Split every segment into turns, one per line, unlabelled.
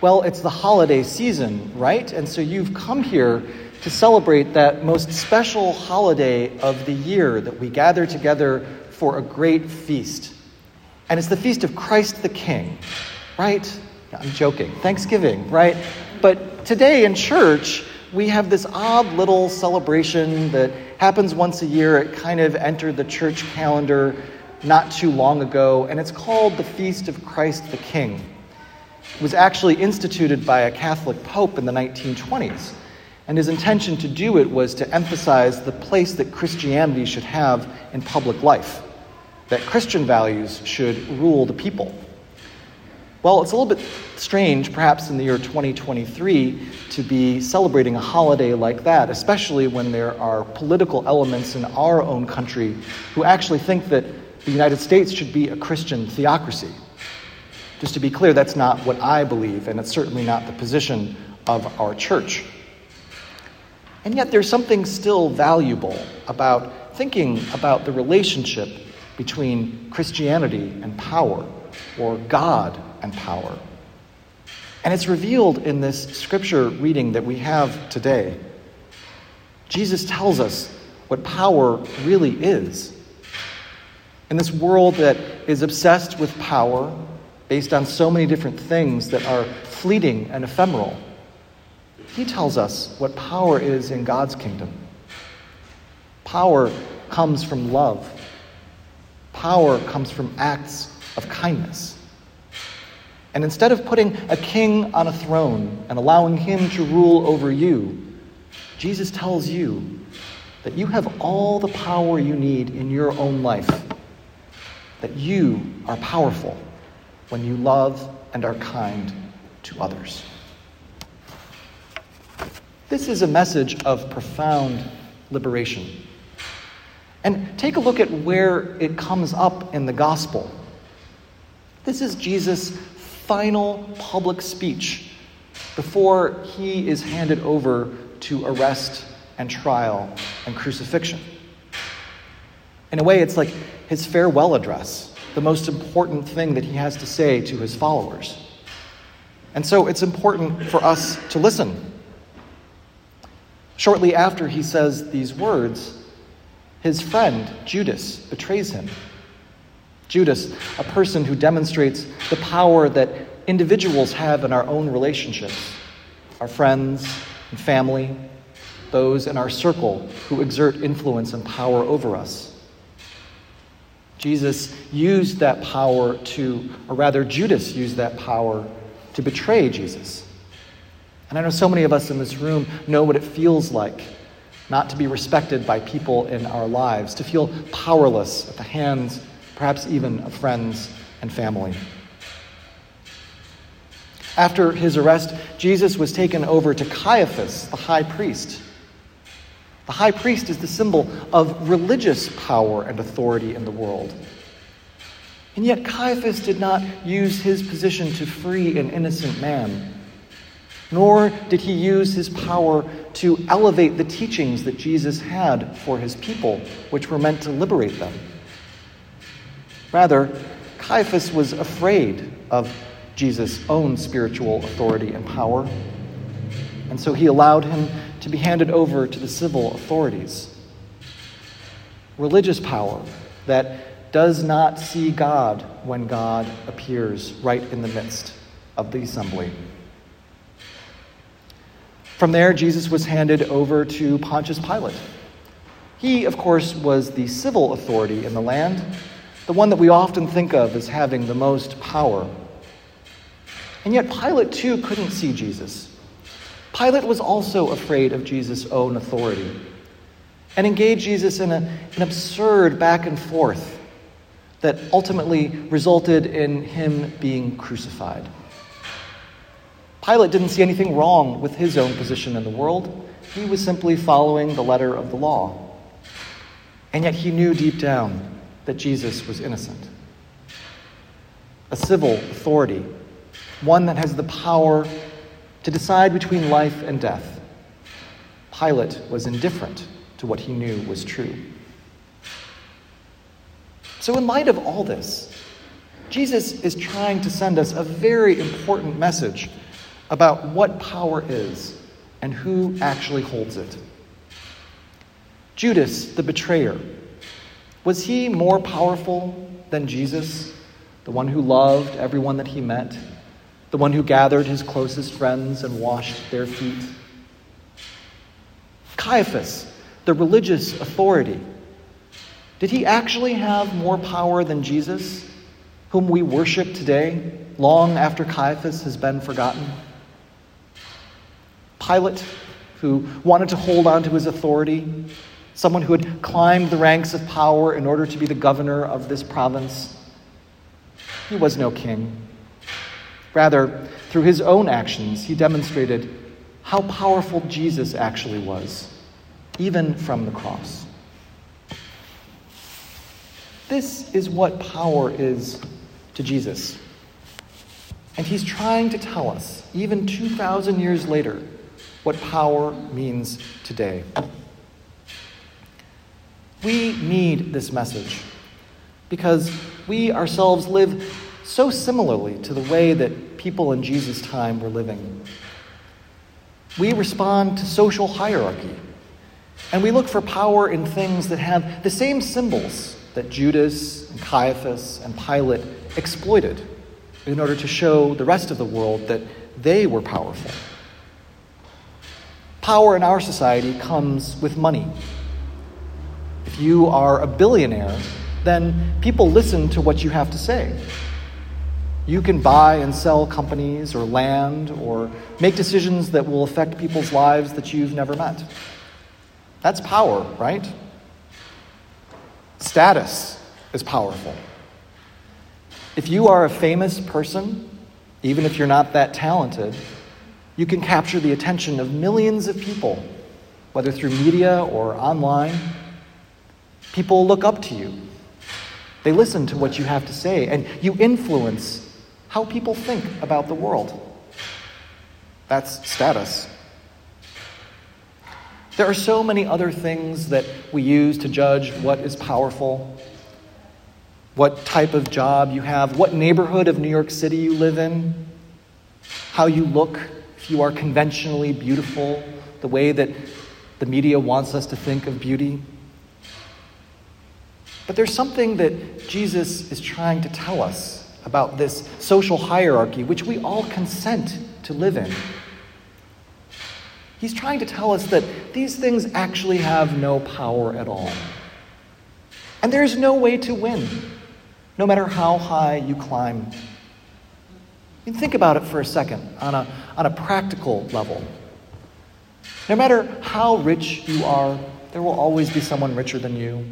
Well, it's the holiday season, right? And so you've come here to celebrate that most special holiday of the year that we gather together for a great feast. And it's the feast of Christ the King, right? I'm joking. Thanksgiving, right? But today in church, we have this odd little celebration that happens once a year. It kind of entered the church calendar not too long ago, and it's called the Feast of Christ the King. Was actually instituted by a Catholic pope in the 1920s, and his intention to do it was to emphasize the place that Christianity should have in public life, that Christian values should rule the people. Well, it's a little bit strange, perhaps in the year 2023, to be celebrating a holiday like that, especially when there are political elements in our own country who actually think that the United States should be a Christian theocracy. Just to be clear, that's not what I believe, and it's certainly not the position of our church. And yet, there's something still valuable about thinking about the relationship between Christianity and power, or God and power. And it's revealed in this scripture reading that we have today. Jesus tells us what power really is. In this world that is obsessed with power, based on so many different things that are fleeting and ephemeral, he tells us what power is in God's kingdom. Power comes from love, power comes from acts of kindness. And instead of putting a king on a throne and allowing him to rule over you, Jesus tells you that you have all the power you need in your own life, that you are powerful when you love and are kind to others. This is a message of profound liberation. And take a look at where it comes up in the gospel. This is Jesus' final public speech before he is handed over to arrest and trial and crucifixion. In a way, it's like his farewell address, the most important thing that he has to say to his followers. And so it's important for us to listen. Shortly after he says these words, his friend, Judas, betrays him. Judas, a person who demonstrates the power that individuals have in our own relationships, our friends and family, those in our circle who exert influence and power over us. Jesus used that power to, or rather, Judas used that power to betray Jesus. And I know so many of us in this room know what it feels like not to be respected by people in our lives, to feel powerless at the hands perhaps even of friends and family. After his arrest, Jesus was taken over to Caiaphas, the high priest. The high priest is the symbol of religious power and authority in the world. And yet, Caiaphas did not use his position to free an innocent man, nor did he use his power to elevate the teachings that Jesus had for his people, which were meant to liberate them. Rather, Caiaphas was afraid of Jesus' own spiritual authority and power, and so he allowed him to be handed over to the civil authorities. Religious power that does not see God when God appears right in the midst of the assembly. From there, Jesus was handed over to Pontius Pilate. He, of course, was the civil authority in the land, the one that we often think of as having the most power. And yet, Pilate too couldn't see Jesus. Pilate was also afraid of Jesus' own authority and engaged Jesus in a, an absurd back and forth that ultimately resulted in him being crucified. Pilate didn't see anything wrong with his own position in the world. He was simply following the letter of the law. And yet he knew deep down that Jesus was innocent. A civil authority, one that has the power to decide between life and death. Pilate was indifferent to what he knew was true. So, in light of all this, Jesus is trying to send us a very important message about what power is and who actually holds it. Judas, the betrayer, was he more powerful than Jesus, the one who loved everyone that he met, the one who gathered his closest friends and washed their feet? Caiaphas, the religious authority, did he actually have more power than Jesus, whom we worship today, long after Caiaphas has been forgotten? Pilate, who wanted to hold on to his authority, someone who had climbed the ranks of power in order to be the governor of this province, he was no king. Rather, through his own actions, he demonstrated how powerful Jesus actually was, even from the cross. This is what power is to Jesus. And he's trying to tell us, even 2,000 years later, what power means today. We need this message because we ourselves live so similarly to the way that people in Jesus' time were living. We respond to social hierarchy, and we look for power in things that have the same symbols that Judas and Caiaphas and Pilate exploited in order to show the rest of the world that they were powerful. Power in our society comes with money. If you are a billionaire, then people listen to what you have to say. You can buy and sell companies or land or make decisions that will affect people's lives that you've never met. That's power, right? Status is powerful. If you are a famous person, even if you're not that talented, you can capture the attention of millions of people, whether through media or online. People look up to you. They listen to what you have to say, and you influence how people think about the world. That's status. There are so many other things that we use to judge what is powerful, what type of job you have, what neighborhood of New York City you live in, how you look, if you are conventionally beautiful, the way that the media wants us to think of beauty. But there's something that Jesus is trying to tell us about this social hierarchy, which we all consent to live in. He's trying to tell us that these things actually have no power at all. And there's no way to win, no matter how high you climb. You think about it for a second on a, on a practical level. No matter how rich you are, there will always be someone richer than you.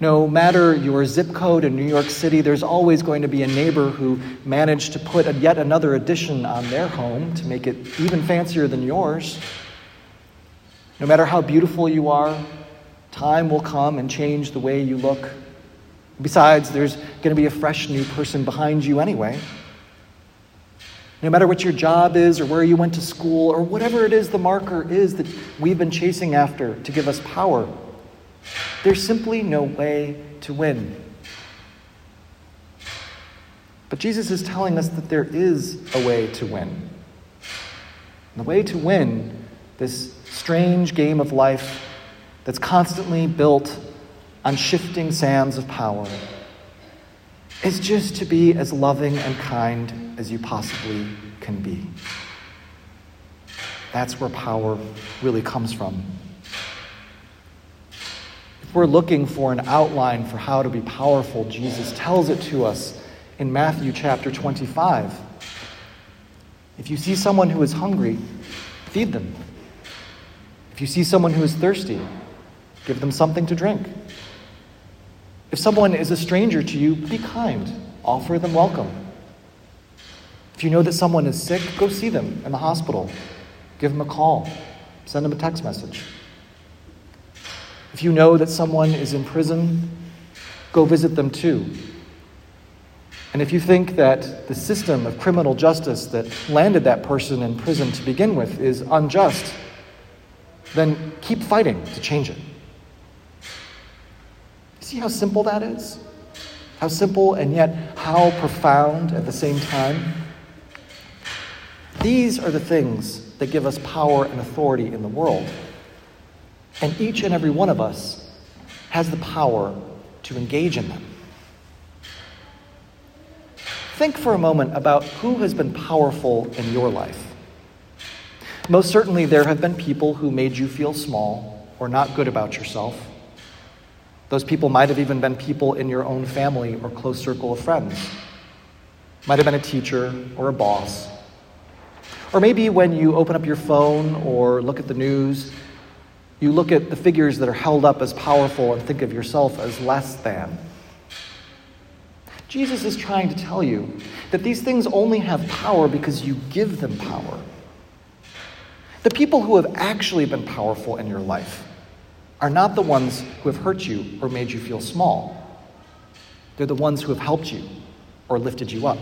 No matter your zip code in New York City, there's always going to be a neighbor who managed to put a, yet another addition on their home to make it even fancier than yours. No matter how beautiful you are, time will come and change the way you look. Besides, there's going to be a fresh new person behind you anyway. No matter what your job is or where you went to school or whatever it is the marker is that we've been chasing after to give us power, there's simply no way to win. But Jesus is telling us that there is a way to win. And the way to win this strange game of life that's constantly built on shifting sands of power is just to be as loving and kind as you possibly can be. That's where power really comes from we're looking for an outline for how to be powerful, Jesus tells it to us in Matthew chapter 25. If you see someone who is hungry, feed them. If you see someone who is thirsty, give them something to drink. If someone is a stranger to you, be kind, offer them welcome. If you know that someone is sick, go see them in the hospital, give them a call, send them a text message. If you know that someone is in prison, go visit them too. And if you think that the system of criminal justice that landed that person in prison to begin with is unjust, then keep fighting to change it. See how simple that is? How simple and yet how profound at the same time? These are the things that give us power and authority in the world. And each and every one of us has the power to engage in them. Think for a moment about who has been powerful in your life. Most certainly, there have been people who made you feel small or not good about yourself. Those people might have even been people in your own family or close circle of friends. Might have been a teacher or a boss. Or maybe when you open up your phone or look at the news, you look at the figures that are held up as powerful and think of yourself as less than. Jesus is trying to tell you that these things only have power because you give them power. The people who have actually been powerful in your life are not the ones who have hurt you or made you feel small. They're the ones who have helped you or lifted you up.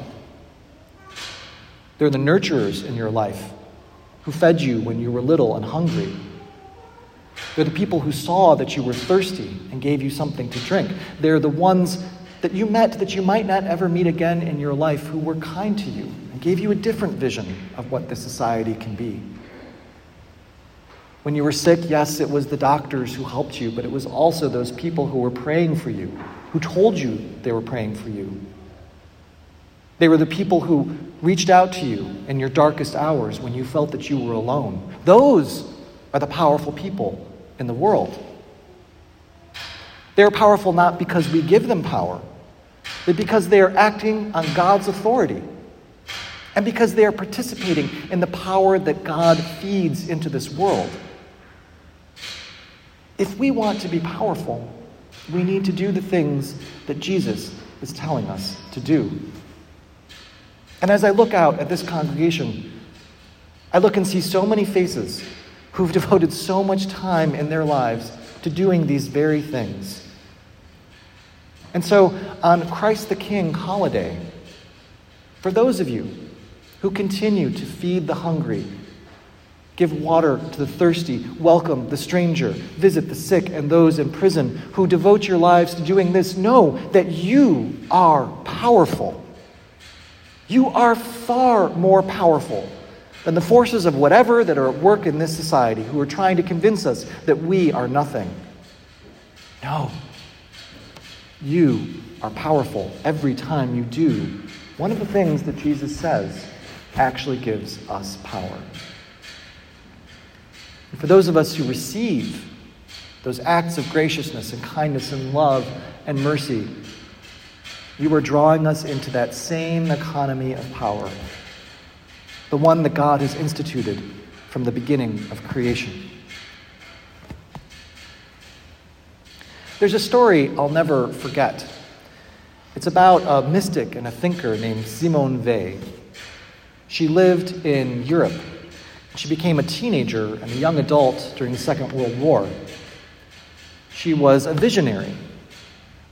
They're the nurturers in your life who fed you when you were little and hungry they're the people who saw that you were thirsty and gave you something to drink. They're the ones that you met that you might not ever meet again in your life who were kind to you and gave you a different vision of what this society can be. When you were sick, yes, it was the doctors who helped you, but it was also those people who were praying for you, who told you they were praying for you. They were the people who reached out to you in your darkest hours when you felt that you were alone. Those are the powerful people in the world. They're powerful not because we give them power, but because they are acting on God's authority and because they are participating in the power that God feeds into this world. If we want to be powerful, we need to do the things that Jesus is telling us to do. And as I look out at this congregation, I look and see so many faces who've devoted so much time in their lives to doing these very things. And so, on Christ the King holiday, for those of you who continue to feed the hungry, give water to the thirsty, welcome the stranger, visit the sick and those in prison, who devote your lives to doing this, know that you are powerful. You are far more powerful than the forces of whatever that are at work in this society who are trying to convince us that we are nothing. No. You are powerful every time you do one of the things that Jesus says actually gives us power. And for those of us who receive those acts of graciousness and kindness and love and mercy, you are drawing us into that same economy of power the one that God has instituted from the beginning of creation. There's a story I'll never forget. It's about a mystic and a thinker named Simone Weil. She lived in Europe. She became a teenager and a young adult during the Second World War. She was a visionary,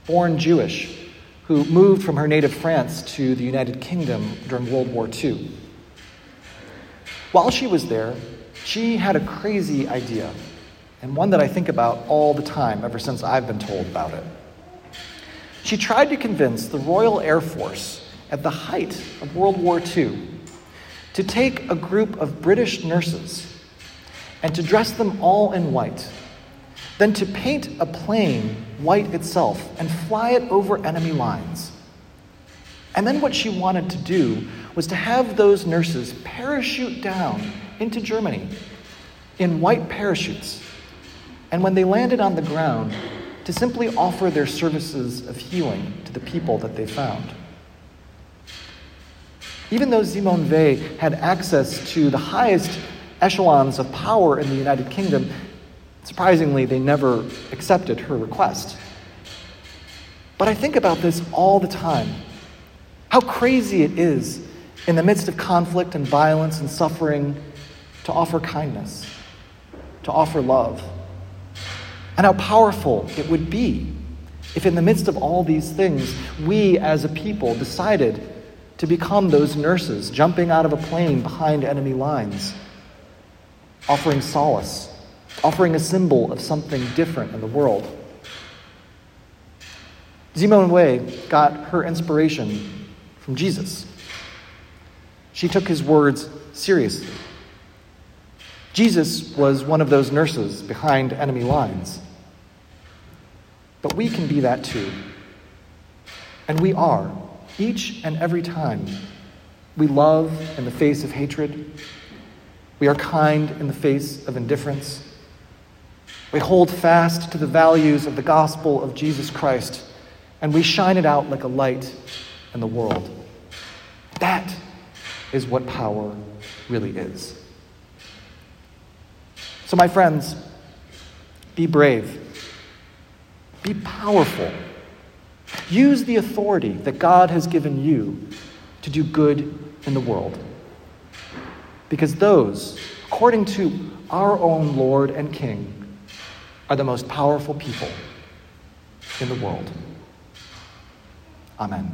born Jewish, who moved from her native France to the United Kingdom during World War II. While she was there, she had a crazy idea, and one that I think about all the time ever since I've been told about it. She tried to convince the Royal Air Force at the height of World War II to take a group of British nurses and to dress them all in white, then to paint a plane white itself and fly it over enemy lines. And then what she wanted to do was to have those nurses parachute down into Germany in white parachutes. And when they landed on the ground, to simply offer their services of healing to the people that they found. Even though Simone Weil had access to the highest echelons of power in the United Kingdom, surprisingly, they never accepted her request. But I think about this all the time. How crazy it is in the midst of conflict and violence and suffering, to offer kindness, to offer love. And how powerful it would be if, in the midst of all these things, we as a people decided to become those nurses jumping out of a plane behind enemy lines, offering solace, offering a symbol of something different in the world. Simone Weil got her inspiration from Jesus. She took his words seriously. Jesus was one of those nurses behind enemy lines. But we can be that too. And we are, each and every time. We love in the face of hatred. We are kind in the face of indifference. We hold fast to the values of the gospel of Jesus Christ, and we shine it out like a light in the world. That is what power really is. So, my friends, be brave, be powerful. Use the authority that God has given you to do good in the world. Because those, according to our own Lord and King, are the most powerful people in the world. Amen.